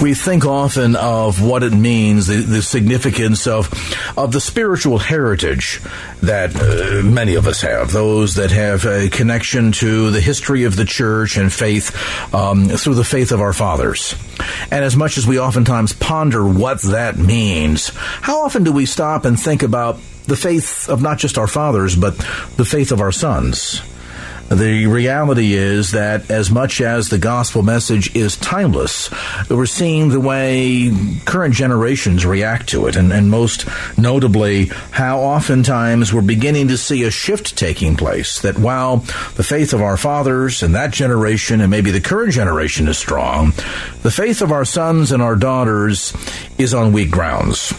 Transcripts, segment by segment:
We think often of what it means, the, the significance of of the spiritual heritage that uh, many of us have. Those that have a connection to the history of the church and faith um, through the faith of our fathers. And as much as we oftentimes ponder what that means, how often do we stop and think about the faith of not just our fathers, but the faith of our sons? The reality is that as much as the gospel message is timeless, we're seeing the way current generations react to it, and, and most notably, how oftentimes we're beginning to see a shift taking place. That while the faith of our fathers and that generation, and maybe the current generation is strong, the faith of our sons and our daughters is on weak grounds.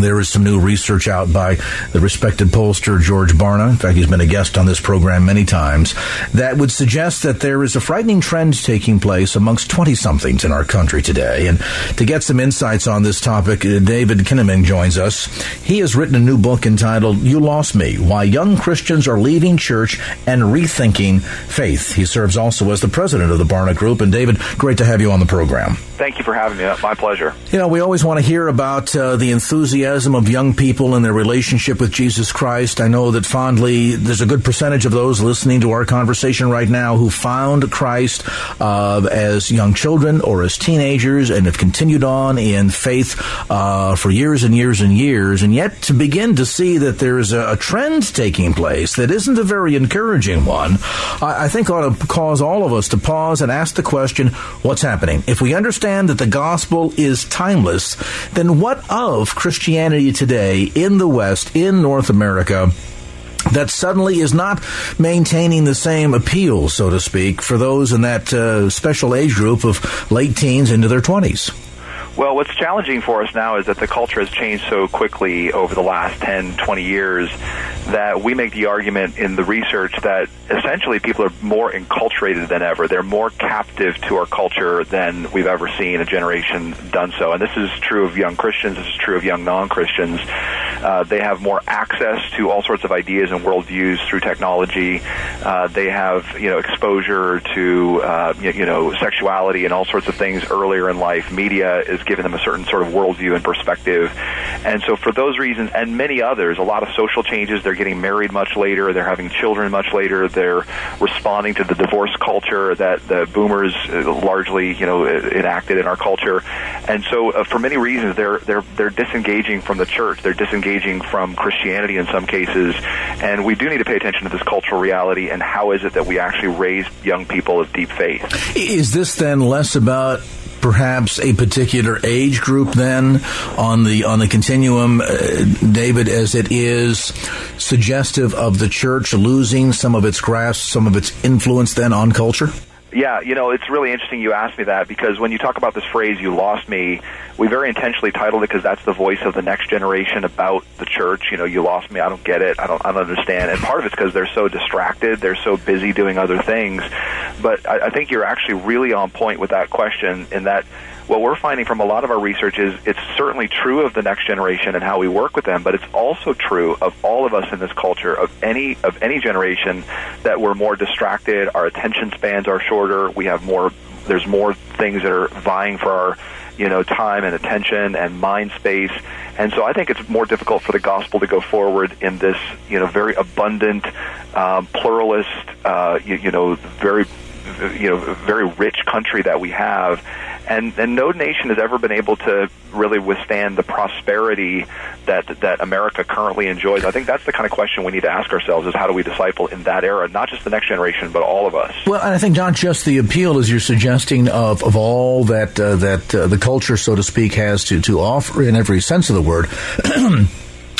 There is some new research out by the respected pollster George Barna. In fact, he's been a guest on this program many times that would suggest that there is a frightening trend taking place amongst 20 somethings in our country today. And to get some insights on this topic, uh, David Kinnaman joins us. He has written a new book entitled You Lost Me Why Young Christians Are Leaving Church and Rethinking Faith. He serves also as the president of the Barna Group. And David, great to have you on the program. Thank you for having me. My pleasure. You know, we always want to hear about uh, the enthusiasm of young people and their relationship with Jesus Christ. I know that fondly, there's a good percentage of those listening to our conversation right now who found Christ uh, as young children or as teenagers and have continued on in faith uh, for years and years and years. And yet to begin to see that there's a, a trend taking place that isn't a very encouraging one, I, I think ought to cause all of us to pause and ask the question, what's happening? If we understand that the gospel is timeless, then what of Christianity? Christianity today in the West, in North America, that suddenly is not maintaining the same appeal, so to speak, for those in that uh, special age group of late teens into their 20s? Well, what's challenging for us now is that the culture has changed so quickly over the last 10, 20 years that we make the argument in the research that essentially people are more enculturated than ever. They're more captive to our culture than we've ever seen a generation done so. And this is true of young Christians, this is true of young non Christians. Uh, they have more access to all sorts of ideas and worldviews through technology. Uh, they have, you know, exposure to, uh, you know, sexuality and all sorts of things earlier in life. Media is giving them a certain sort of worldview and perspective. And so, for those reasons, and many others, a lot of social changes. They're getting married much later. They're having children much later. They're responding to the divorce culture that the boomers uh, largely, you know, enacted in our culture. And so, uh, for many reasons, they're they're they're disengaging from the church. They're disengaging from Christianity in some cases. And we do need to pay attention to this cultural reality and how is it that we actually raise young people of deep faith. Is this then less about perhaps a particular age group then on the on the continuum, uh, David, as it is suggestive of the church losing some of its grasp, some of its influence then on culture? Yeah, you know, it's really interesting you asked me that because when you talk about this phrase, you lost me, we very intentionally titled it because that's the voice of the next generation about the church. You know, you lost me, I don't get it, I don't, I don't understand. And part of it's because they're so distracted, they're so busy doing other things. But I, I think you're actually really on point with that question in that what we're finding from a lot of our research is it's certainly true of the next generation and how we work with them, but it's also true of all of us in this culture, of any of any generation, that we're more distracted, our attention spans are shorter, we have more there's more things that are vying for our you know time and attention and mind space. And so I think it's more difficult for the gospel to go forward in this you know very abundant um, pluralist uh, you, you know very you know very rich country that we have and and no nation has ever been able to really withstand the prosperity that that America currently enjoys. I think that's the kind of question we need to ask ourselves: is how do we disciple in that era, not just the next generation, but all of us. Well, and I think not just the appeal, as you're suggesting, of of all that uh, that uh, the culture, so to speak, has to to offer in every sense of the word.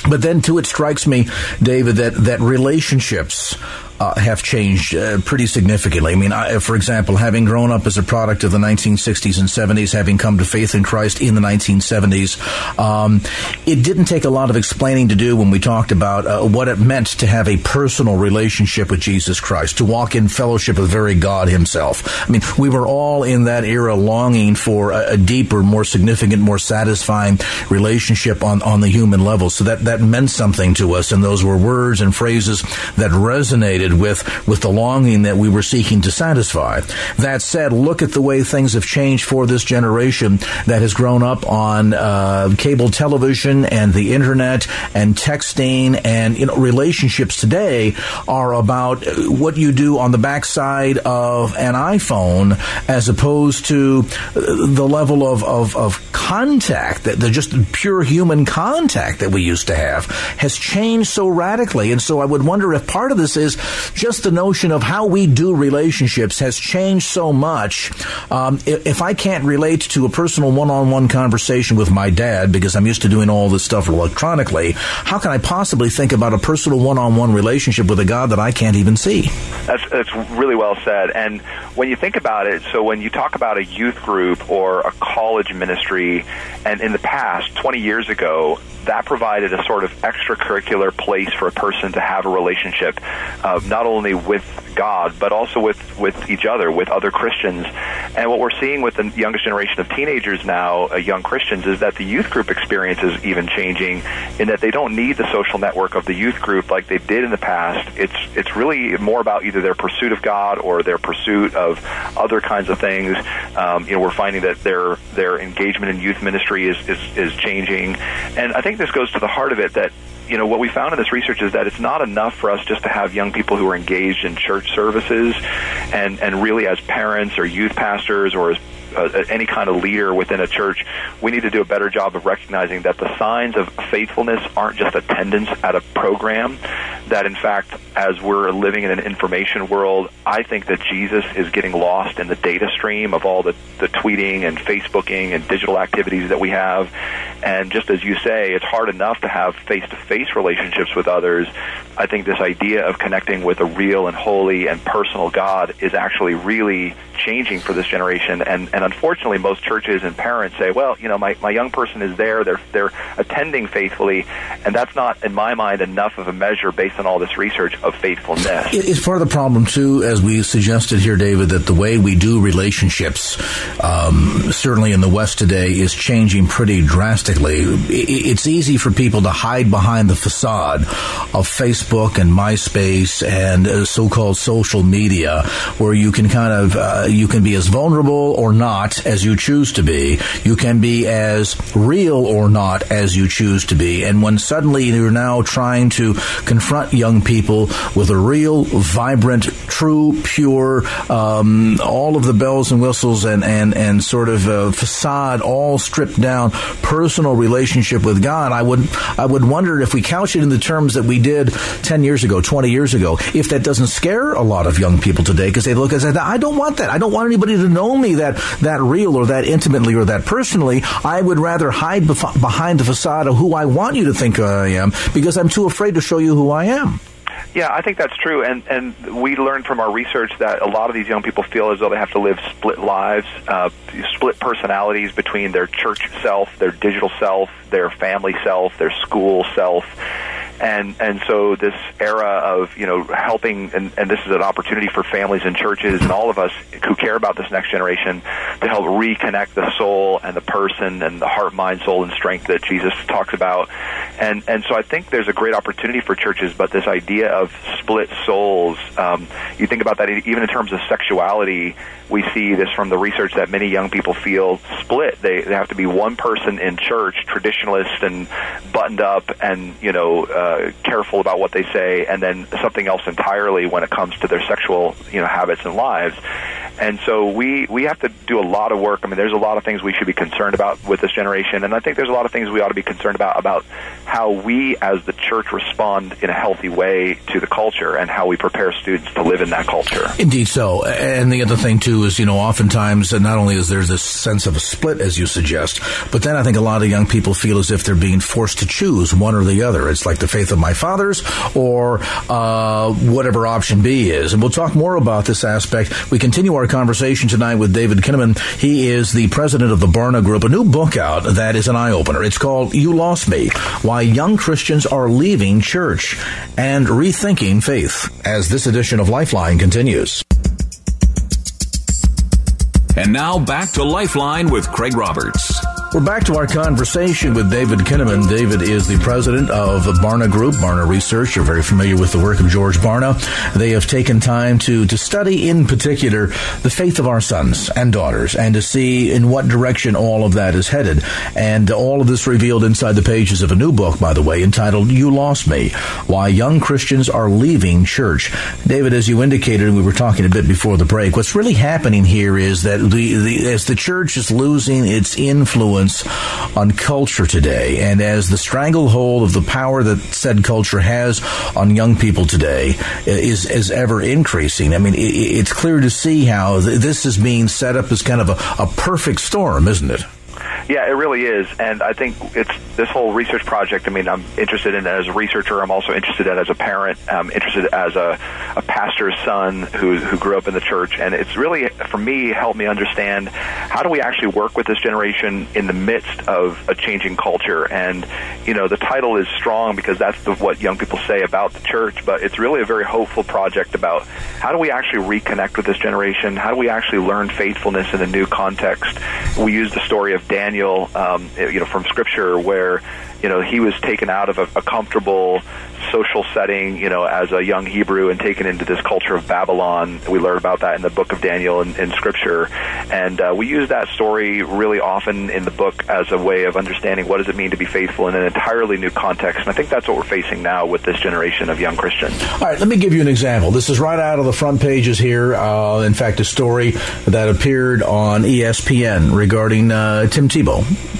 But then, too, it strikes me, David, that, that relationships uh, have changed uh, pretty significantly. I mean, I, for example, having grown up as a product of the 1960s and 70s, having come to faith in Christ in the 1970s, um, it didn't take a lot of explaining to do when we talked about uh, what it meant to have a personal relationship with Jesus Christ, to walk in fellowship with very God Himself. I mean, we were all in that era longing for a, a deeper, more significant, more satisfying relationship on, on the human level. So that, that meant something to us, and those were words and phrases that resonated with, with the longing that we were seeking to satisfy. That said, look at the way things have changed for this generation that has grown up on uh, cable television and the internet and texting and you know relationships today are about what you do on the backside of an iPhone as opposed to the level of, of, of contact that the just pure human contact that we used to have has changed so radically. And so I would wonder if part of this is just the notion of how we do relationships has changed so much. Um, if, if, I can't relate to a personal one-on-one conversation with my dad because I'm used to doing all this stuff electronically, how can I possibly think about a personal one-on-one relationship with a God that I can't even see? That's, that's really well said. And when you think about it, so when you talk about a youth group or a college ministry, and in the past, 20 years ago, that provided a sort of extracurricular place for a person to have a relationship, uh, not only with God, but also with, with each other, with other Christians. And what we're seeing with the youngest generation of teenagers now, uh, young Christians, is that the youth group experience is even changing in that they don't need the social network of the youth group like they did in the past. It's, it's really more about either their pursuit of God or their pursuit of other kinds of things. Um, you know, we're finding that their, their engagement in youth ministry is, is, is changing. And I think this goes to the heart of it that you know what we found in this research is that it's not enough for us just to have young people who are engaged in church services and and really as parents or youth pastors or as any kind of leader within a church, we need to do a better job of recognizing that the signs of faithfulness aren't just attendance at a program. That in fact, as we're living in an information world, I think that Jesus is getting lost in the data stream of all the, the tweeting and Facebooking and digital activities that we have. And just as you say, it's hard enough to have face to face relationships with others. I think this idea of connecting with a real and holy and personal God is actually really changing for this generation. And, and unfortunately, most churches and parents say, well, you know, my, my young person is there, they're, they're attending faithfully, and that's not, in my mind, enough of a measure based on all this research of faithfulness. It's part of the problem, too, as we suggested here, David, that the way we do relationships, um, certainly in the West today, is changing pretty drastically. It's easy for people to hide behind the facade of Facebook and MySpace and uh, so-called social media, where you can kind of uh, you can be as vulnerable or not as you choose to be. You can be as real or not as you choose to be. And when suddenly you're now trying to confront young people with a real, vibrant, true, pure, um, all of the bells and whistles and, and, and sort of uh, facade all stripped down personal relationship with God, I would, I would wonder if we couch it in the terms that we did 10 years ago, 20 years ago, if that doesn't scare a lot of young people today because they look and say, I don't want that. I don't want anybody to know me that that real or that intimately or that personally. I would rather hide bef- behind the facade of who I want you to think I am because I'm too afraid to show you who I am. Yeah, I think that's true, and and we learned from our research that a lot of these young people feel as though they have to live split lives, uh, split personalities between their church self, their digital self, their family self, their school self, and and so this era of you know helping and, and this is an opportunity for families and churches and all of us who care about this next generation to help reconnect the soul and the person and the heart mind soul and strength that jesus talks about and and so i think there's a great opportunity for churches but this idea of split souls um, you think about that even in terms of sexuality we see this from the research that many young people feel split. They, they have to be one person in church, traditionalist and buttoned up and, you know, uh, Uh, careful about what they say, and then something else entirely when it comes to their sexual, you know, habits and lives. And so we, we have to do a lot of work. I mean, there's a lot of things we should be concerned about with this generation, and I think there's a lot of things we ought to be concerned about about how we as the church respond in a healthy way to the culture and how we prepare students to live in that culture. Indeed so. And the other thing, too, is, you know, oftentimes not only is there this sense of a split, as you suggest, but then I think a lot of young people feel as if they're being forced to choose one or the other. It's like the faith of my fathers or uh, whatever option B is. And we'll talk more about this aspect. We continue our conversation tonight with David Kinnaman. He is the president of the Barna Group, a new book out that is an eye opener. It's called You Lost Me Why Young Christians Are Leaving Church and Rethinking Faith, as this edition of Lifeline continues. And now back to Lifeline with Craig Roberts. We're back to our conversation with David Kinnaman. David is the president of Barna Group, Barna Research. You're very familiar with the work of George Barna. They have taken time to, to study in particular the faith of our sons and daughters and to see in what direction all of that is headed. And all of this revealed inside the pages of a new book, by the way, entitled You Lost Me Why Young Christians Are Leaving Church. David, as you indicated, we were talking a bit before the break, what's really happening here is that the, the as the church is losing its influence influence on culture today. And as the stranglehold of the power that said culture has on young people today is, is ever increasing, I mean, it, it's clear to see how this is being set up as kind of a, a perfect storm, isn't it? Yeah, it really is, and I think it's this whole research project. I mean, I'm interested in it as a researcher. I'm also interested in it as a parent. I'm interested as a, a pastor's son who who grew up in the church, and it's really for me helped me understand how do we actually work with this generation in the midst of a changing culture. And you know, the title is strong because that's the, what young people say about the church, but it's really a very hopeful project about how do we actually reconnect with this generation? How do we actually learn faithfulness in a new context? We use the story of Daniel Daniel, um, you know, from Scripture, where you know he was taken out of a, a comfortable social setting, you know, as a young Hebrew and taken into this culture of Babylon. We learn about that in the book of Daniel in, in Scripture, and uh, we use that story really often in the book as a way of understanding what does it mean to be faithful in an entirely new context. And I think that's what we're facing now with this generation of young Christians. All right, let me give you an example. This is right out of the front pages here. Uh, in fact, a story that appeared on ESPN regarding uh, Tim Tebow.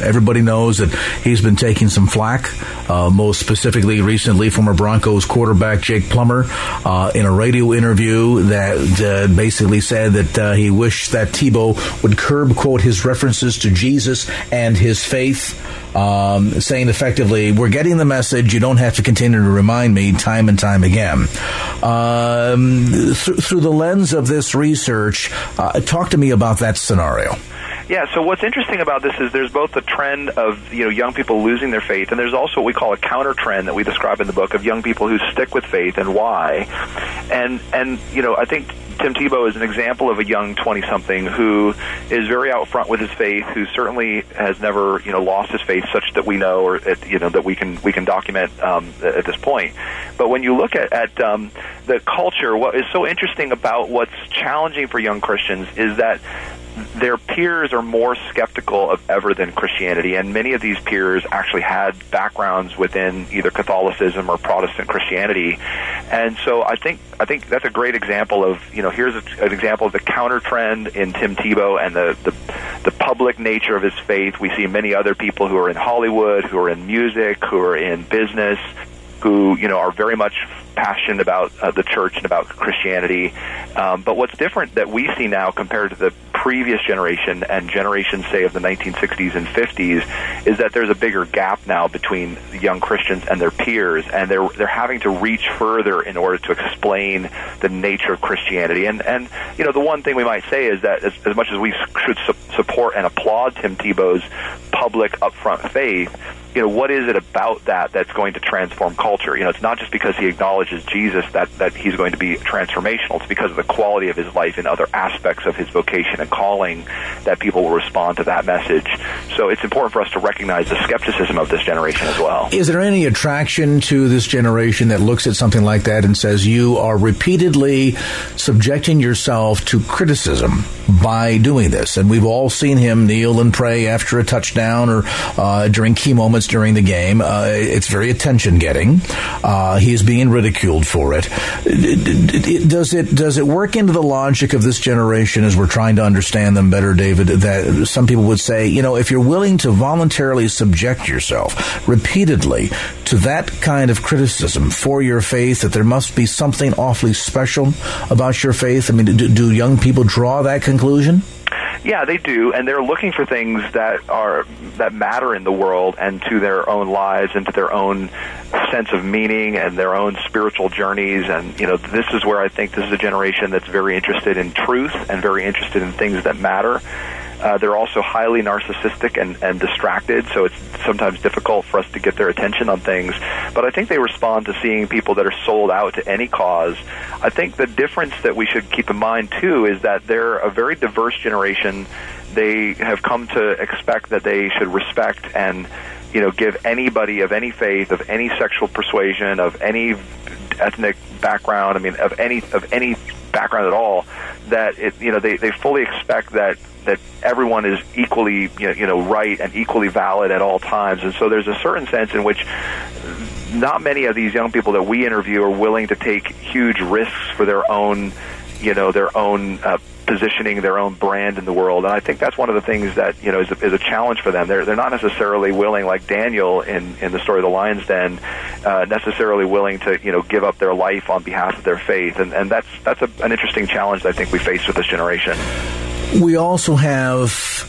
Everybody knows that he's been taking some flack, uh, most specifically recently former Broncos quarterback Jake Plummer uh, in a radio interview that uh, basically said that uh, he wished that Tebow would curb, quote, his references to Jesus and his faith. Um, saying effectively, we're getting the message. You don't have to continue to remind me time and time again. Um, th- through the lens of this research, uh, talk to me about that scenario. Yeah, so what's interesting about this is there's both a trend of, you know, young people losing their faith and there's also what we call a counter trend that we describe in the book of young people who stick with faith and why. And and you know, I think Tim Tebow is an example of a young 20 something who is very out front with his faith, who certainly has never, you know, lost his faith such that we know or you know that we can we can document um, at this point. But when you look at, at um, the culture, what is so interesting about what's challenging for young Christians is that their peers are more skeptical of ever than Christianity, and many of these peers actually had backgrounds within either Catholicism or Protestant Christianity, and so I think I think that's a great example of you know here's a, an example of the counter trend in Tim Tebow and the, the the public nature of his faith. We see many other people who are in Hollywood, who are in music, who are in business, who you know are very much passionate about uh, the church and about Christianity. Um, but what's different that we see now compared to the previous generation and generations, say, of the 1960s and 50s, is that there's a bigger gap now between young Christians and their peers, and they're they're having to reach further in order to explain the nature of Christianity. And and you know, the one thing we might say is that as, as much as we should su- support and applaud Tim Tebow's public upfront faith you know, what is it about that that's going to transform culture? You know, it's not just because he acknowledges Jesus that, that he's going to be transformational. It's because of the quality of his life and other aspects of his vocation and calling that people will respond to that message. So it's important for us to recognize the skepticism of this generation as well. Is there any attraction to this generation that looks at something like that and says you are repeatedly subjecting yourself to criticism by doing this? And we've all seen him kneel and pray after a touchdown or uh, during key moments during the game. Uh, it's very attention getting. Uh, he is being ridiculed for it. Does it does it work into the logic of this generation as we're trying to understand them better, David? That some people would say, you know, if you're willing to voluntarily subject yourself repeatedly to that kind of criticism for your faith, that there must be something awfully special about your faith. I mean, do, do young people draw that conclusion? Yeah, they do, and they're looking for things that are that matter in the world and to their own lives and to their own sense of meaning and their own spiritual journeys. And you know, this is where I think this is a generation that's very interested in truth and very interested in things that matter. Uh, they're also highly narcissistic and, and distracted, so it's sometimes difficult for us to get their attention on things. But I think they respond to seeing people that are sold out to any cause. I think the difference that we should keep in mind, too, is that they're a very diverse generation. They have come to expect that they should respect and you know give anybody of any faith of any sexual persuasion of any ethnic background i mean of any of any background at all that it you know they they fully expect that that everyone is equally you know, right and equally valid at all times and so there's a certain sense in which not many of these young people that we interview are willing to take huge risks for their own you know their own uh, positioning their own brand in the world. And I think that's one of the things that you know is a, is a challenge for them. They're they're not necessarily willing, like Daniel in in the story of the lion's den, uh, necessarily willing to you know give up their life on behalf of their faith. And and that's that's a, an interesting challenge that I think we face with this generation. We also have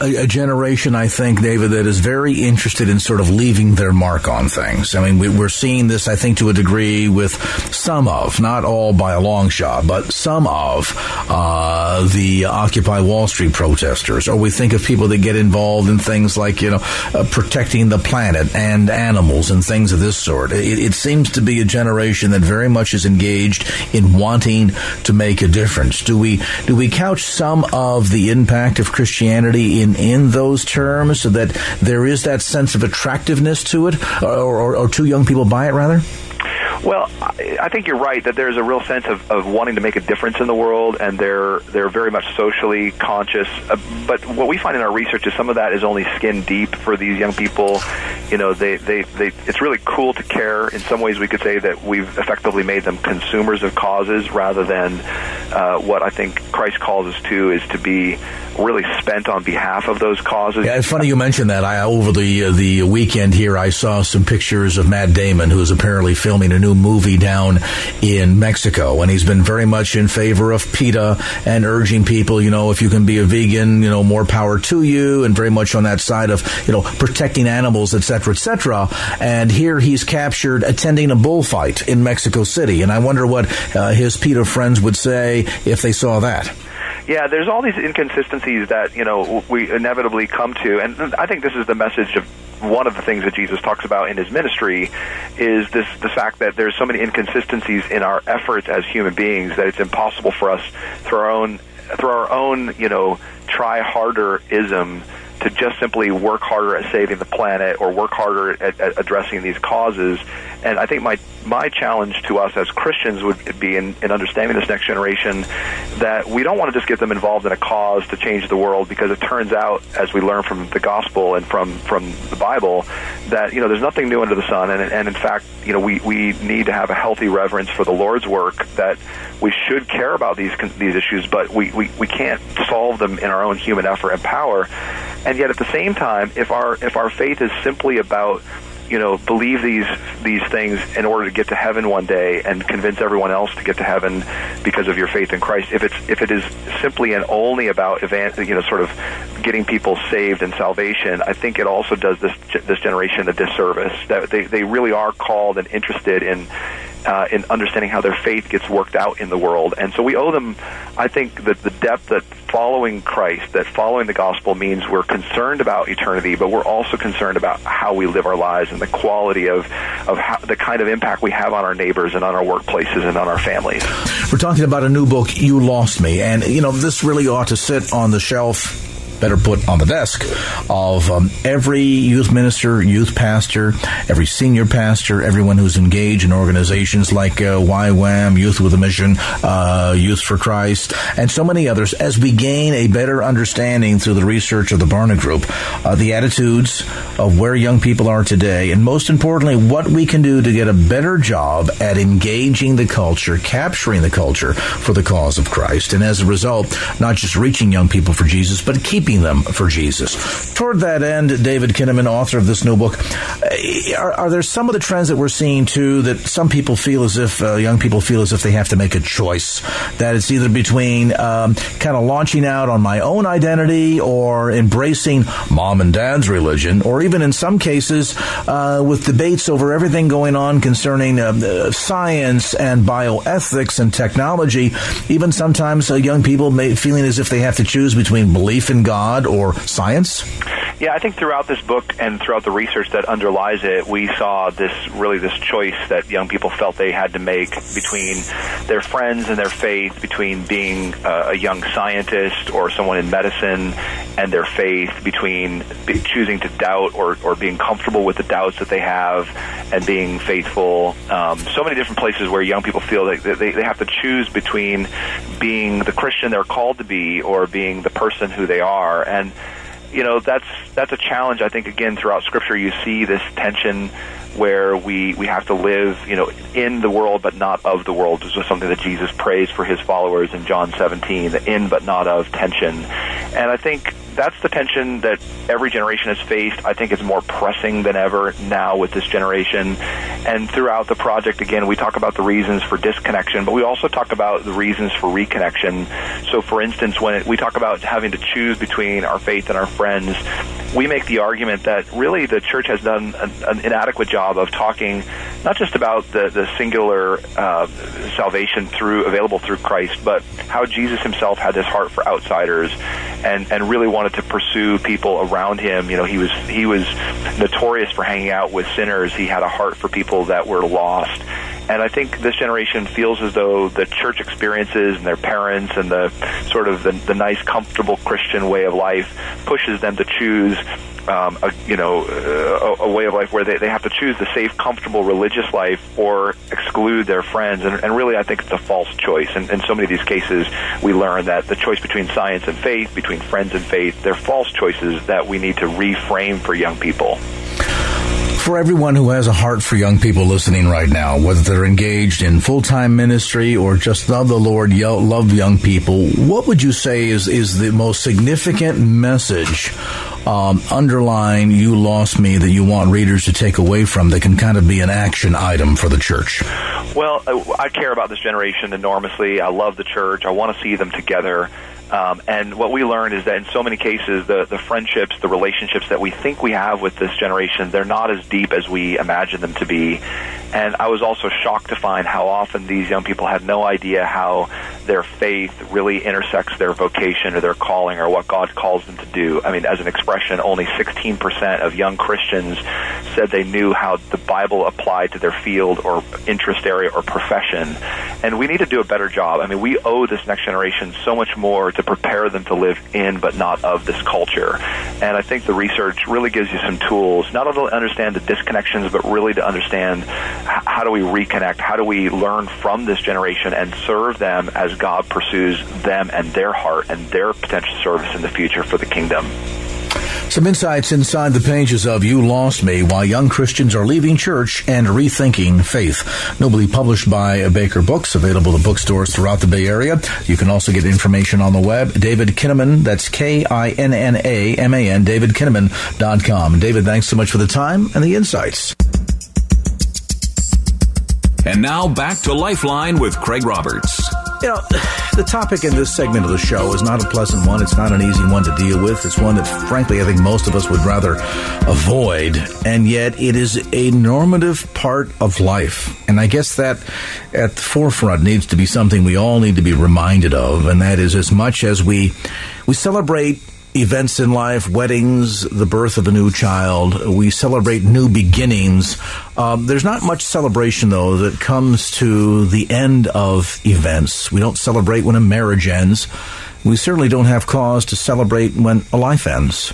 a, a, generation, I think, David, that is very interested in sort of leaving their mark on things. I mean, we, are seeing this, I think, to a degree with some of, not all by a long shot, but some of uh, the Occupy Wall Street protesters. Or we think of people that get involved in things like, you know, uh, protecting the planet and animals and things of this sort. It, it seems to be a generation that very much is engaged in wanting to make a difference. Do we do we couch some of the impact of Christianity in, in those terms so that there is that sense of attractiveness to it, or, or, or to young people buy it rather? Well, I think you're right that there's a real sense of, of wanting to make a difference in the world, and they're they're very much socially conscious. Uh, but what we find in our research is some of that is only skin deep for these young people. You know, they, they, they it's really cool to care. In some ways, we could say that we've effectively made them consumers of causes rather than uh, what I think Christ calls us to is to be really spent on behalf of those causes. Yeah, it's funny you mentioned that. I over the uh, the weekend here, I saw some pictures of Matt Damon, who is apparently filming a new movie down in Mexico, and he's been very much in favor of PETA and urging people, you know, if you can be a vegan, you know, more power to you, and very much on that side of you know protecting animals, etc., etc. And here he's captured attending a bullfight in Mexico City, and I wonder what uh, his PETA friends would say if they saw that. Yeah, there's all these inconsistencies that you know we inevitably come to, and I think this is the message of one of the things that Jesus talks about in his ministry is this the fact that there's so many inconsistencies in our efforts as human beings that it's impossible for us through our own through our own you know try harder ism to just simply work harder at saving the planet or work harder at, at addressing these causes. And I think my my challenge to us as Christians would be in, in understanding this next generation that we don't want to just get them involved in a cause to change the world because it turns out, as we learn from the gospel and from from the Bible, that you know there's nothing new under the sun, and, and in fact, you know we we need to have a healthy reverence for the Lord's work. That we should care about these these issues, but we, we, we can't solve them in our own human effort and power. And yet, at the same time, if our if our faith is simply about you know believe these these things in order to get to heaven one day and convince everyone else to get to heaven because of your faith in Christ if it's if it is simply and only about you know sort of getting people saved and salvation I think it also does this this generation a disservice. That they they really are called and interested in uh, in understanding how their faith gets worked out in the world. And so we owe them, I think, that the depth that following Christ, that following the gospel means we're concerned about eternity, but we're also concerned about how we live our lives and the quality of, of how, the kind of impact we have on our neighbors and on our workplaces and on our families. We're talking about a new book, You Lost Me, and you know this really ought to sit on the shelf better put on the desk of um, every youth minister, youth pastor, every senior pastor, everyone who's engaged in organizations like uh, YWAM, Youth with a Mission, uh, Youth for Christ, and so many others, as we gain a better understanding through the research of the Barna Group, uh, the attitudes of where young people are today, and most importantly, what we can do to get a better job at engaging the culture, capturing the culture for the cause of Christ, and as a result, not just reaching young people for Jesus, but keeping them for Jesus. Toward that end, David Kinnaman, author of this new book, uh, are, are there some of the trends that we're seeing too that some people feel as if uh, young people feel as if they have to make a choice that it's either between um, kind of launching out on my own identity or embracing mom and dad's religion, or even in some cases uh, with debates over everything going on concerning uh science and bioethics and technology. Even sometimes uh, young people may feeling as if they have to choose between belief in God God or science? Yeah, I think throughout this book and throughout the research that underlies it, we saw this really this choice that young people felt they had to make between their friends and their faith, between being a young scientist or someone in medicine and their faith, between choosing to doubt or, or being comfortable with the doubts that they have and being faithful. Um, so many different places where young people feel that they, they have to choose between being the Christian they're called to be or being the person who they are are. And you know that's that's a challenge. I think again throughout Scripture you see this tension where we we have to live you know in the world but not of the world. This was something that Jesus prays for his followers in John 17, the in but not of tension. And I think that's the tension that every generation has faced. I think it's more pressing than ever now with this generation. And throughout the project, again, we talk about the reasons for disconnection, but we also talk about the reasons for reconnection. So, for instance, when we talk about having to choose between our faith and our friends, we make the argument that really the church has done an, an inadequate job of talking not just about the, the singular uh, salvation through available through Christ, but how Jesus himself had this heart for outsiders and, and really wanted to pursue people around him. You know, he was he was notorious for hanging out with sinners. He had a heart for people that were lost. And I think this generation feels as though the church experiences and their parents and the sort of the, the nice, comfortable Christian way of life pushes them to choose um, a, you know, a, a, way of life where they, they have to choose the safe, comfortable religious life or exclude their friends. And, and really, I think it's a false choice. And in so many of these cases, we learn that the choice between science and faith, between friends and faith, they're false choices that we need to reframe for young people for everyone who has a heart for young people listening right now, whether they're engaged in full time ministry or just love the Lord, love young people, what would you say is, is the most significant message um, underlying You Lost Me that you want readers to take away from that can kind of be an action item for the church? Well, I care about this generation enormously. I love the church. I want to see them together. Um, and what we learned is that in so many cases, the, the friendships, the relationships that we think we have with this generation, they're not as deep as we imagine them to be. And I was also shocked to find how often these young people had no idea how their faith really intersects their vocation or their calling or what God calls them to do. I mean, as an expression, only 16% of young Christians said they knew how the Bible applied to their field or interest area or profession. And we need to do a better job. I mean, we owe this next generation so much more to prepare them to live in but not of this culture. And I think the research really gives you some tools, not only to understand the disconnections, but really to understand how do we reconnect? How do we learn from this generation and serve them as God pursues them and their heart and their potential service in the future for the kingdom? Some insights inside the pages of You Lost Me Why Young Christians Are Leaving Church and Rethinking Faith. Nobly published by Baker Books, available at bookstores throughout the Bay Area. You can also get information on the web. David Kinnaman, that's K I N N A M A N, davidkinnaman.com. David, thanks so much for the time and the insights. And now back to Lifeline with Craig Roberts. You know, The topic in this segment of the show is not a pleasant one. It's not an easy one to deal with. It's one that, frankly, I think most of us would rather avoid. And yet, it is a normative part of life. And I guess that at the forefront needs to be something we all need to be reminded of. And that is as much as we, we celebrate events in life, weddings, the birth of a new child. We celebrate new beginnings. Um, there's not much celebration, though, that comes to the end of events. We don't celebrate when a marriage ends. We certainly don't have cause to celebrate when a life ends.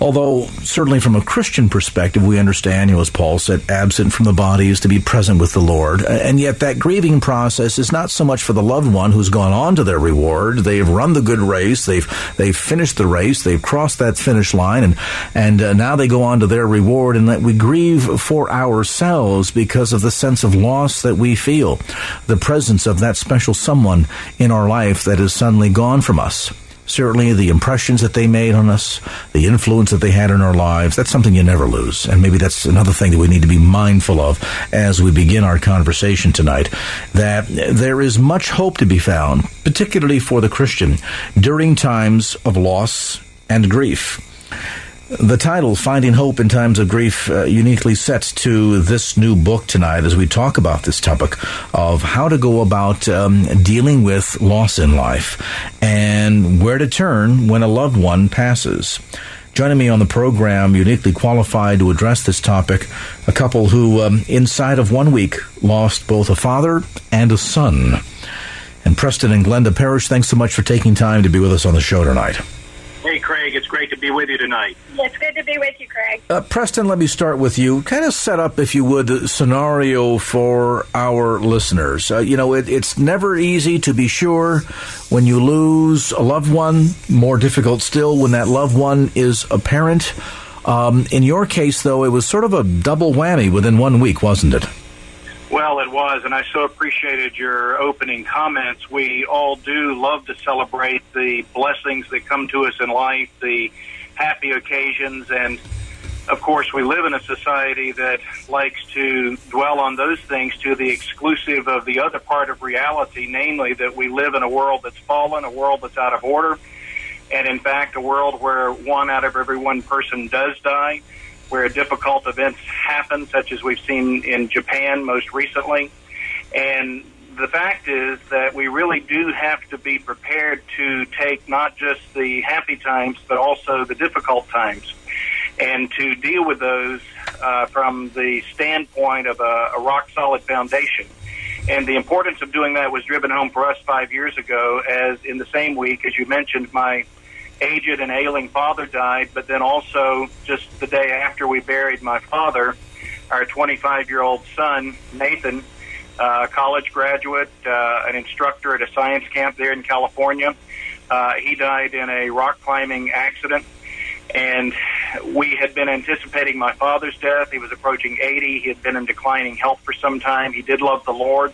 Although, certainly from a Christian perspective, we understand, you know, as Paul said, absent from the body is to be present with the Lord. And yet that grieving process is not so much for the loved one who's gone on to their reward. They've run the good race. They've, they've finished the race. They've crossed that finish line and, and uh, now they go on to their reward and that we grieve for ourselves because of the sense of loss that we feel. The presence of that special someone in our life that is suddenly gone from us certainly the impressions that they made on us, the influence that they had in our lives, that's something you never lose. And maybe that's another thing that we need to be mindful of as we begin our conversation tonight. That there is much hope to be found, particularly for the Christian, during times of loss and grief. The title, Finding Hope in Times of Grief, uh, uniquely sets to this new book tonight as we talk about this topic of how to go about um, dealing with loss in life and where to turn when a loved one passes. Joining me on the program, uniquely qualified to address this topic, a couple who, um, inside of one week, lost both a father and a son. And Preston and Glenda Parrish, thanks so much for taking time to be with us on the show tonight. Hey, Craig, it's great to be with you tonight. It's good to be with you, Craig. Uh, Preston, let me start with you. Kind of set up, if you would, a scenario for our listeners. Uh, you know, it, it's never easy to be sure when you lose a loved one, more difficult still when that loved one is a parent. Um, in your case, though, it was sort of a double whammy within one week, wasn't it? Well, it was, and I so appreciated your opening comments. We all do love to celebrate the blessings that come to us in life, the happy occasions, and of course, we live in a society that likes to dwell on those things to the exclusive of the other part of reality, namely that we live in a world that's fallen, a world that's out of order, and in fact, a world where one out of every one person does die where difficult events happen, such as we've seen in Japan most recently. And the fact is that we really do have to be prepared to take not just the happy times, but also the difficult times, and to deal with those uh, from the standpoint of a, a rock solid foundation. And the importance of doing that was driven home for us five years ago, as in the same week, as you mentioned, my aged and ailing father died, but then also just the day after we buried my father, our 25 year old son, Nathan, uh, college graduate, uh, an instructor at a science camp there in California, uh, he died in a rock climbing accident. And we had been anticipating my father's death. He was approaching 80. He had been in declining health for some time. He did love the Lord.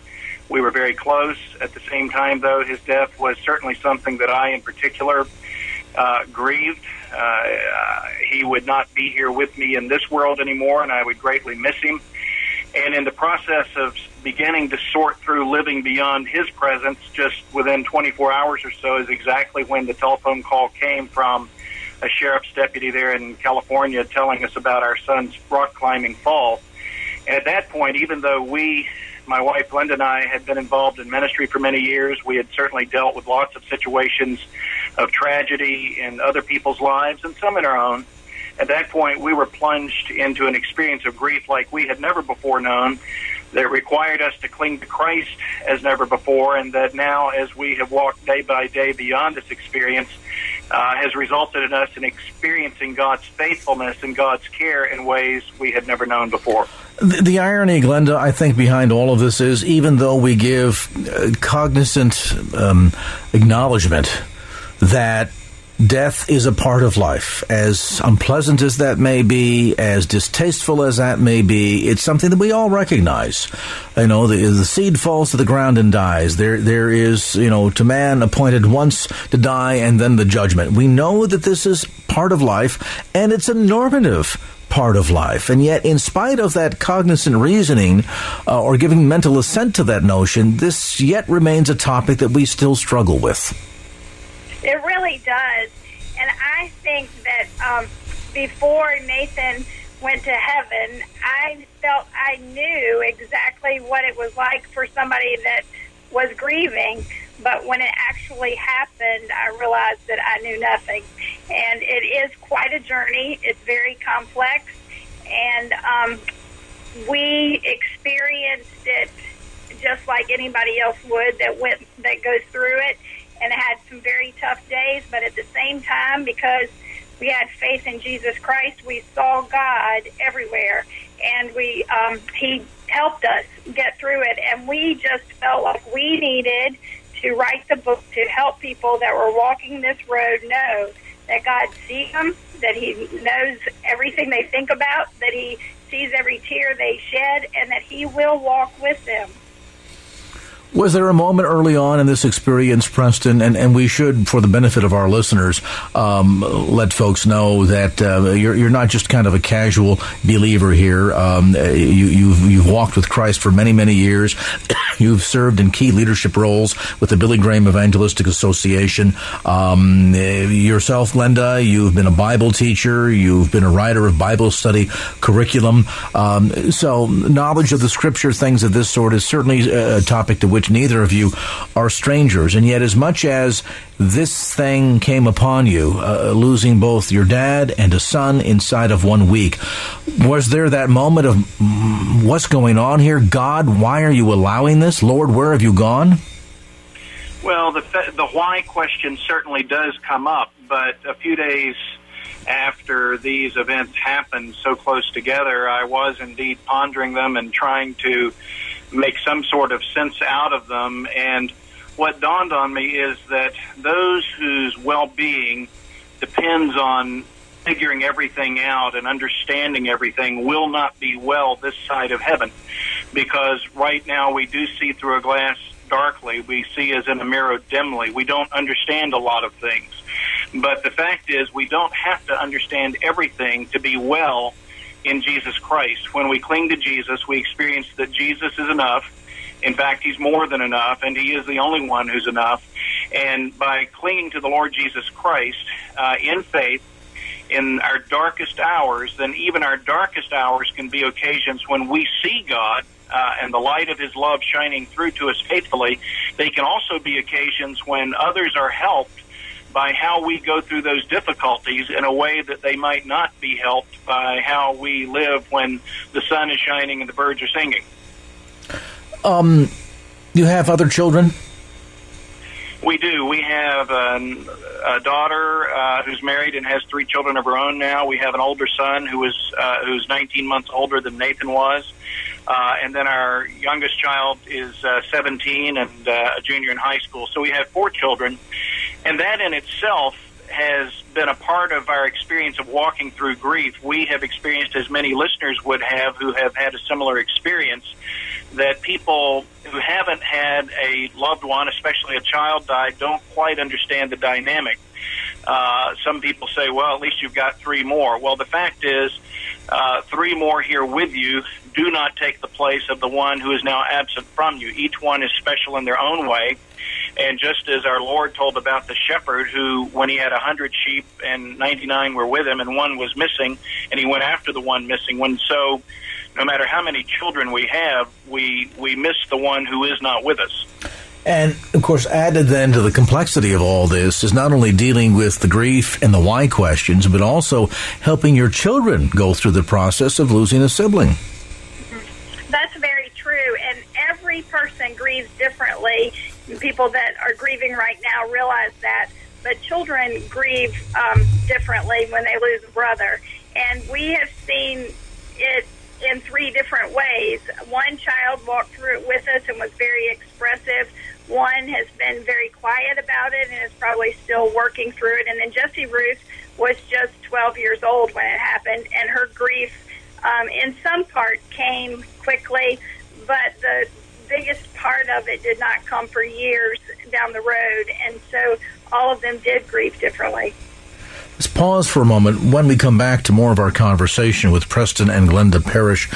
We were very close. At the same time, though, his death was certainly something that I, in particular, uh, grieved. Uh, he would not be here with me in this world anymore, and I would greatly miss him. And in the process of beginning to sort through living beyond his presence, just within 24 hours or so, is exactly when the telephone call came from a sheriff's deputy there in California telling us about our son's rock climbing fall. And at that point, even though we my wife Glenda and I had been involved in ministry for many years. We had certainly dealt with lots of situations of tragedy in other people's lives and some in our own. At that point, we were plunged into an experience of grief like we had never before known that required us to cling to Christ as never before, and that now, as we have walked day by day beyond this experience, uh, has resulted in us in experiencing God's faithfulness and God's care in ways we had never known before. The, the, irony, Glenda, I think behind all of this is even though we give uh, cognizant um, acknowledgement that death is a part of life. As unpleasant as that may be, as distasteful as that may be, it's something that we all recognize. You know, the, the seed falls to the ground and dies. There, there is, you know, to man appointed once to die and then the judgment. We know that this is part of life and it's a normative part of life. And yet, in spite of that cognizant reasoning uh, or giving mental assent to that notion, this yet remains a topic that we still struggle with. It really does. And I think that um, before Nathan went to heaven, I felt I knew exactly what it was like for somebody that was grieving. But when it actually happened, I realized that I knew nothing. And it is quite a journey. It's very complex. And um, we experienced it just like anybody else would that went that goes through it and had some very tough days but at the same time because we had faith in Jesus Christ we saw God everywhere and we um, he helped us get through it and we just felt like we needed to write the book to help people that were walking this road know that God sees them, that He knows everything they think about, that He sees every tear they shed, and that He will walk with them. Was there a moment early on in this experience, Preston, and, and we should, for the benefit of our listeners, um, let folks know that uh, you're, you're not just kind of a casual believer here. Um, you, you've, you've walked with Christ for many, many years. you've served in key leadership roles with the Billy Graham Evangelistic Association. Um, yourself, Glenda, you've been a Bible teacher. You've been a writer of Bible study curriculum. Um, so knowledge of the Scripture, things of this sort, is certainly a topic to which neither of you are strangers. And yet, as much as this thing came upon you, uh, losing both your dad and a son inside of one week, was there that moment of mm, what's going on here? God, why are you allowing this? Lord, where have you gone? Well, the the why question certainly does come up, but a few days after these events happened so close together, I was indeed pondering them and trying to make some sort of sense out of them. And what dawned on me is that those whose well being depends on figuring everything out and understanding everything will not be well this side of heaven. Because right now we do see through a glass darkly, we see as in a mirror dimly. We don't understand a lot of things. But the fact is, we don't have to understand everything to be well in Jesus Christ. When we cling to Jesus, we experience that Jesus is enough. In fact, He's more than enough, and He is the only one who's enough. And by clinging to the Lord Jesus Christ uh, in faith, in our darkest hours, then even our darkest hours can be occasions when we see God uh, and the light of His love shining through to us faithfully. They can also be occasions when others are helped by how we go through those difficulties in a way that they might not be helped by how we live when the sun is shining and the birds are singing. Um, you have other children? We do. We have a, a daughter uh, who's married and has three children of her own now. We have an older son who is uh, who's 19 months older than Nathan was. Uh, and then our youngest child is uh, 17 and uh, a junior in high school. So we have four children. And that in itself has been a part of our experience of walking through grief. We have experienced, as many listeners would have who have had a similar experience, that people who haven't had a loved one, especially a child, die, don't quite understand the dynamic. Uh, some people say, well, at least you've got three more. Well, the fact is, uh, three more here with you do not take the place of the one who is now absent from you. Each one is special in their own way. And just as our Lord told about the shepherd who, when he had a hundred sheep and 99 were with him and one was missing, and he went after the one missing one. So no matter how many children we have, we, we miss the one who is not with us. And of course, added then to the complexity of all this is not only dealing with the grief and the why questions, but also helping your children go through the process of losing a sibling. That's very true. And every person grieves differently people that are grieving right now realize that. But children grieve um, differently when they lose a brother. And we have seen it in three different ways. One child walked through it with us and was very expressive. One has been very quiet about it and is probably still working through it. And then Jesse Ruth was just 12 years old when it happened, and her grief, um, in some part, came quickly. But the biggest part of it did not come for years down the road, and so all of them did grieve differently. Let's pause for a moment. When we come back to more of our conversation with Preston and Glenda Parrish,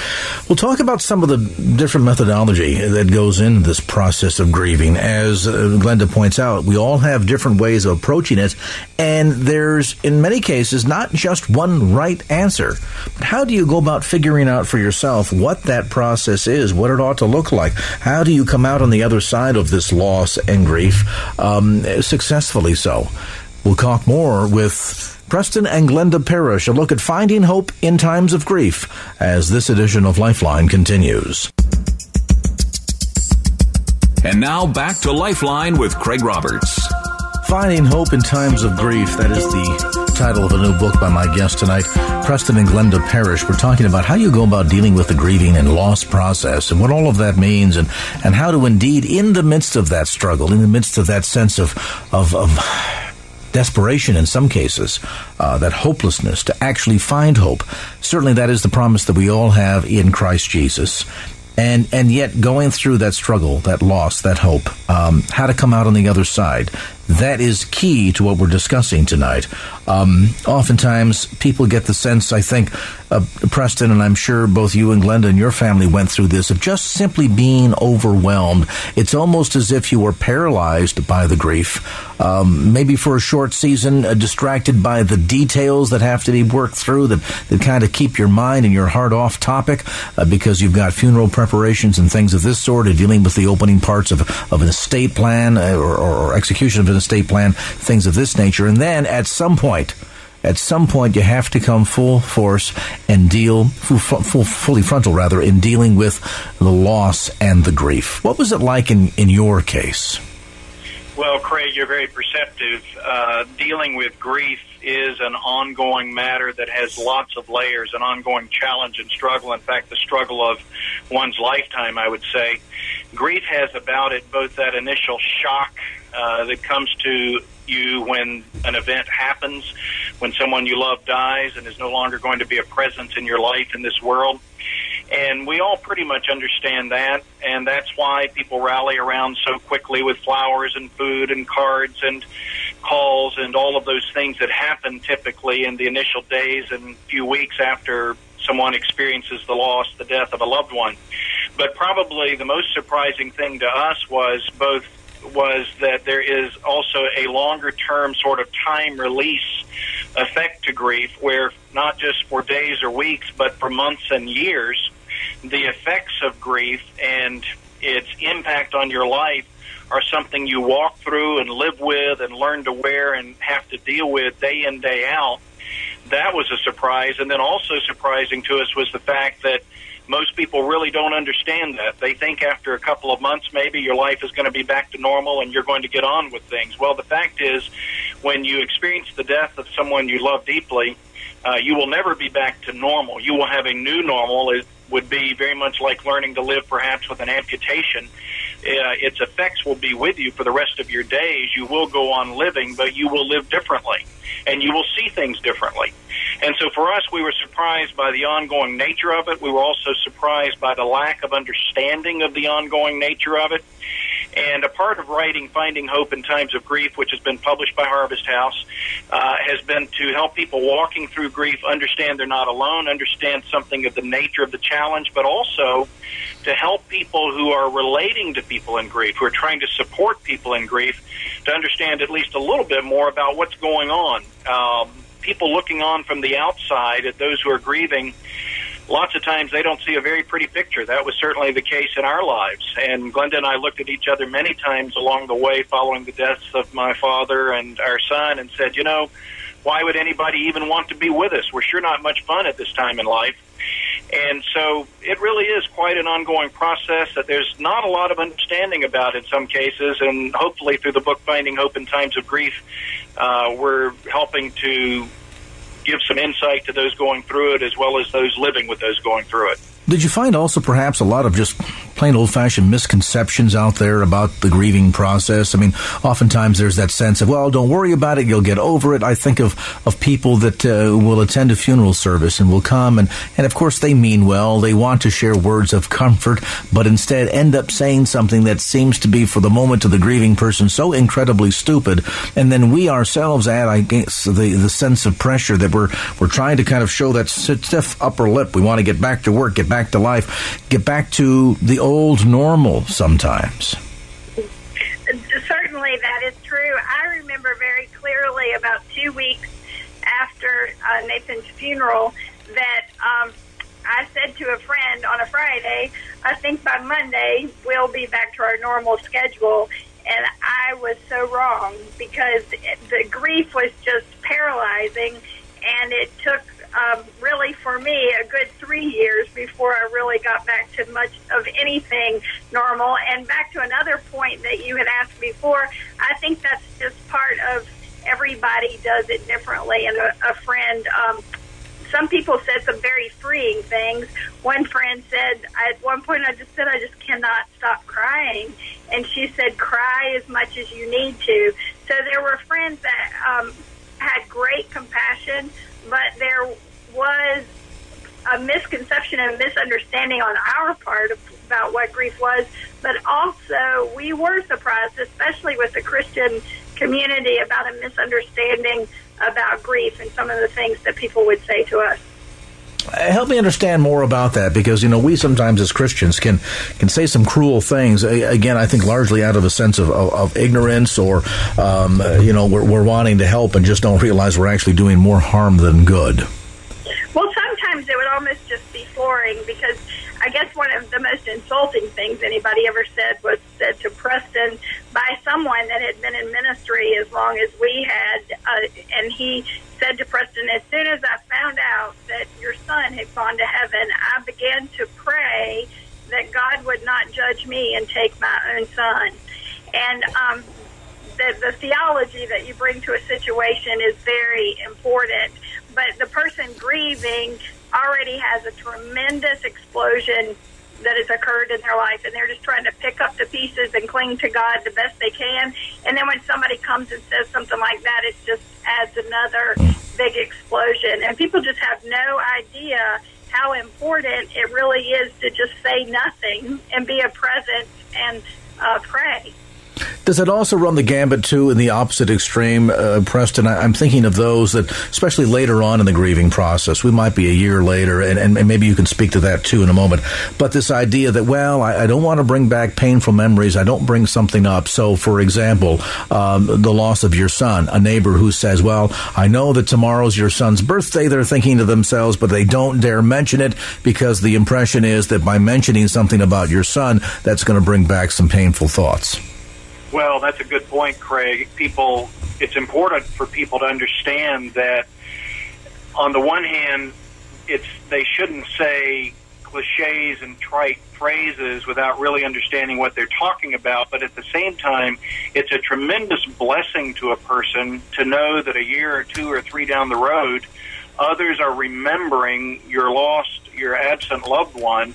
we'll talk about some of the different methodology that goes into this process of grieving. As uh, Glenda points out, we all have different ways of approaching it, and there's, in many cases, not just one right answer. But how do you go about figuring out for yourself what that process is, what it ought to look like? How do you come out on the other side of this loss and grief um, successfully so? We'll talk more with Preston and Glenda Parrish, a look at finding hope in times of grief, as this edition of Lifeline continues. And now back to Lifeline with Craig Roberts. Finding Hope in Times of Grief, that is the title of a new book by my guest tonight, Preston and Glenda Parrish. We're talking about how you go about dealing with the grieving and loss process and what all of that means and, and how to indeed, in the midst of that struggle, in the midst of that sense of, of, of desperation in some cases, uh, that hopelessness, to actually find hope. Certainly, that is the promise that we all have in Christ Jesus. And, and yet, going through that struggle, that loss, that hope, um, how to come out on the other side, that is key to what we're discussing tonight. Um, oftentimes, people get the sense, I think, uh, Preston, and I'm sure both you and Glenda and your family went through this, of just simply being overwhelmed. It's almost as if you were paralyzed by the grief. Um, maybe for a short season, uh, distracted by the details that have to be worked through that, that kind of keep your mind and your heart off topic uh, because you've got funeral preparations and things of this sort, and dealing with the opening parts of, of an estate plan uh, or, or, or execution of an estate plan, things of this nature. And then at some point, at some point you have to come full force and deal full, full, fully frontal rather in dealing with the loss and the grief. What was it like in, in your case? Well craig you're very perceptive. Uh, dealing with grief is an ongoing matter that has lots of layers an ongoing challenge and struggle. In fact the struggle of one's lifetime i would say. Grief has about it both that initial shock uh, that comes to you when an event happens, when someone you love dies and is no longer going to be a presence in your life in this world. And we all pretty much understand that, and that's why people rally around so quickly with flowers and food and cards and calls and all of those things that happen typically in the initial days and few weeks after someone experiences the loss, the death of a loved one. But probably the most surprising thing to us was both was that there is also a longer term sort of time release effect to grief where not just for days or weeks but for months and years the effects of grief and its impact on your life are something you walk through and live with and learn to wear and have to deal with day in day out. That was a surprise. And then also surprising to us was the fact that most people really don't understand that. They think after a couple of months, maybe your life is going to be back to normal and you're going to get on with things. Well, the fact is, when you experience the death of someone you love deeply, uh, you will never be back to normal. You will have a new normal. It would be very much like learning to live perhaps with an amputation. Uh, its effects will be with you for the rest of your days. You will go on living, but you will live differently and you will see things differently. And so for us, we were surprised by the ongoing nature of it. We were also surprised by the lack of understanding of the ongoing nature of it. And a part of writing Finding Hope in Times of Grief, which has been published by Harvest House, uh, has been to help people walking through grief understand they're not alone, understand something of the nature of the challenge, but also to help people who are relating to people in grief, who are trying to support people in grief, to understand at least a little bit more about what's going on. Um, people looking on from the outside at those who are grieving, lots of times they don't see a very pretty picture. That was certainly the case in our lives. And Glenda and I looked at each other many times along the way following the deaths of my father and our son and said, you know, why would anybody even want to be with us? We're sure not much fun at this time in life. And so it really is quite an ongoing process that there's not a lot of understanding about in some cases. And hopefully, through the book Finding Hope in Times of Grief, uh, we're helping to give some insight to those going through it as well as those living with those going through it. Did you find also perhaps a lot of just plain old fashioned misconceptions out there about the grieving process? I mean, oftentimes there's that sense of, well, don't worry about it, you'll get over it. I think of, of people that uh, will attend a funeral service and will come, and, and of course they mean well, they want to share words of comfort, but instead end up saying something that seems to be, for the moment, to the grieving person so incredibly stupid, and then we ourselves add, I guess, the, the sense of pressure that we're, we're trying to kind of show that stiff upper lip. We want to get back to work, get back to life, get back to the old normal sometimes. Certainly, that is true. I remember very clearly about two weeks after uh, Nathan's funeral that um, I said to a friend on a Friday, I think by Monday we'll be back to our normal schedule. And I was so wrong because the grief was just paralyzing, and it took um, really for me a good three years before I really got back to much of anything normal. And back to another point that you had asked before, I think that's just part of everybody does it differently. And a, a friend, um, some people said some very freeing things. One friend said, at one point, I just said, I just cannot stop crying. And she said, cry as much as you need to. So there were friends that um, had great compassion but there was a misconception and misunderstanding on our part about what grief was, but also we were surprised, especially with the Christian community, about a misunderstanding about grief and some of the things that people would say to us. Help me understand more about that because you know we sometimes as Christians can can say some cruel things again I think largely out of a sense of, of, of ignorance or um, you know we're, we're wanting to help and just don't realize we're actually doing more harm than good. Well, sometimes it would almost just be flooring because I guess one of the most insulting things anybody ever said was said to Preston by someone that had been in ministry as long as we had, uh, and he said to Preston, as soon as I found out that your son had gone to heaven, I began to pray that God would not judge me and take my own son. And um, the, the theology that you bring to a situation is very important. But the person grieving already has a tremendous explosion that has occurred in their life, and they're just trying to pick up the pieces and cling to God the best they can. And then when somebody comes and says something like that, it just adds another big explosion. And people just have no idea how important it really is to just say nothing and be a presence and uh, pray. Does it also run the gambit too in the opposite extreme, uh, Preston? I, am thinking of those that, especially later on in the grieving process, we might be a year later, and, and maybe you can speak to that too in a moment. But this idea that, well, I, I don't want to bring back painful memories, I don't bring something up. So, for example, um, the loss of your son, a neighbor who says, well, I know that tomorrow's your son's birthday, they're thinking to themselves, but they don't dare mention it because the impression is that by mentioning something about your son, that's going to bring back some painful thoughts. Well, that's a good point, Craig. People, it's important for people to understand that on the one hand, it's they shouldn't say cliches and trite phrases without really understanding what they're talking about. But at the same time, it's a tremendous blessing to a person to know that a year or two or three down the road, others are remembering your lost, your absent loved one,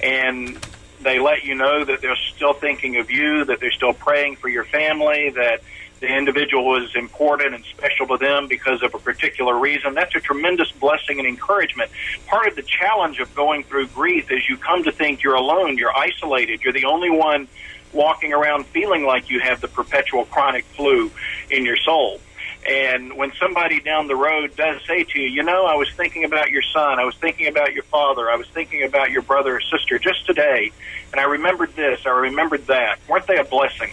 and they let you know that they're still thinking of you, that they're still praying for your family, that the individual is important and special to them because of a particular reason. That's a tremendous blessing and encouragement. Part of the challenge of going through grief is you come to think you're alone, you're isolated, you're the only one walking around feeling like you have the perpetual chronic flu in your soul. And when somebody down the road does say to you, you know, I was thinking about your son, I was thinking about your father, I was thinking about your brother or sister just today, and I remembered this, I remembered that. Weren't they a blessing?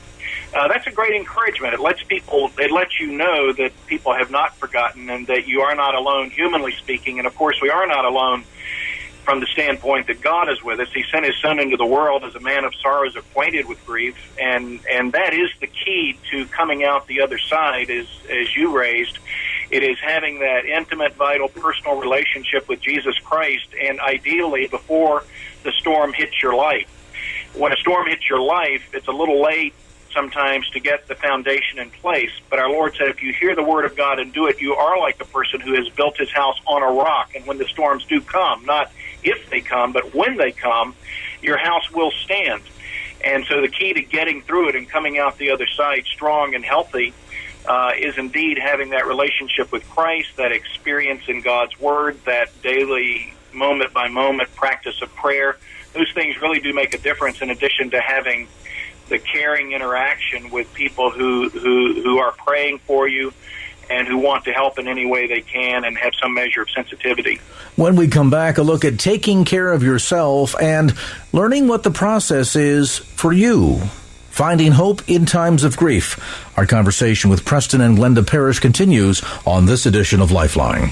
Uh, that's a great encouragement. It lets people, it lets you know that people have not forgotten and that you are not alone, humanly speaking. And of course, we are not alone from the standpoint that God is with us. He sent His Son into the world as a man of sorrows, acquainted with grief, and and that is the key to coming out the other side. Is as you raised, it is having that intimate, vital, personal relationship with Jesus Christ, and ideally before the storm hits your life. When a storm hits your life, it's a little late sometimes to get the foundation in place. But our Lord said, if you hear the word of God and do it, you are like a person who has built his house on a rock. And when the storms do come, not if they come, but when they come, your house will stand. And so the key to getting through it and coming out the other side strong and healthy uh, is indeed having that relationship with Christ, that experience in God's Word, that daily moment by moment practice of prayer. Those things really do make a difference in addition to having the caring interaction with people who, who, who are praying for you and who want to help in any way they can and have some measure of sensitivity. When we come back, a look at taking care of yourself and learning what the process is for you. Finding hope in times of grief. Our conversation with Preston and Glenda Parrish continues on this edition of Lifeline.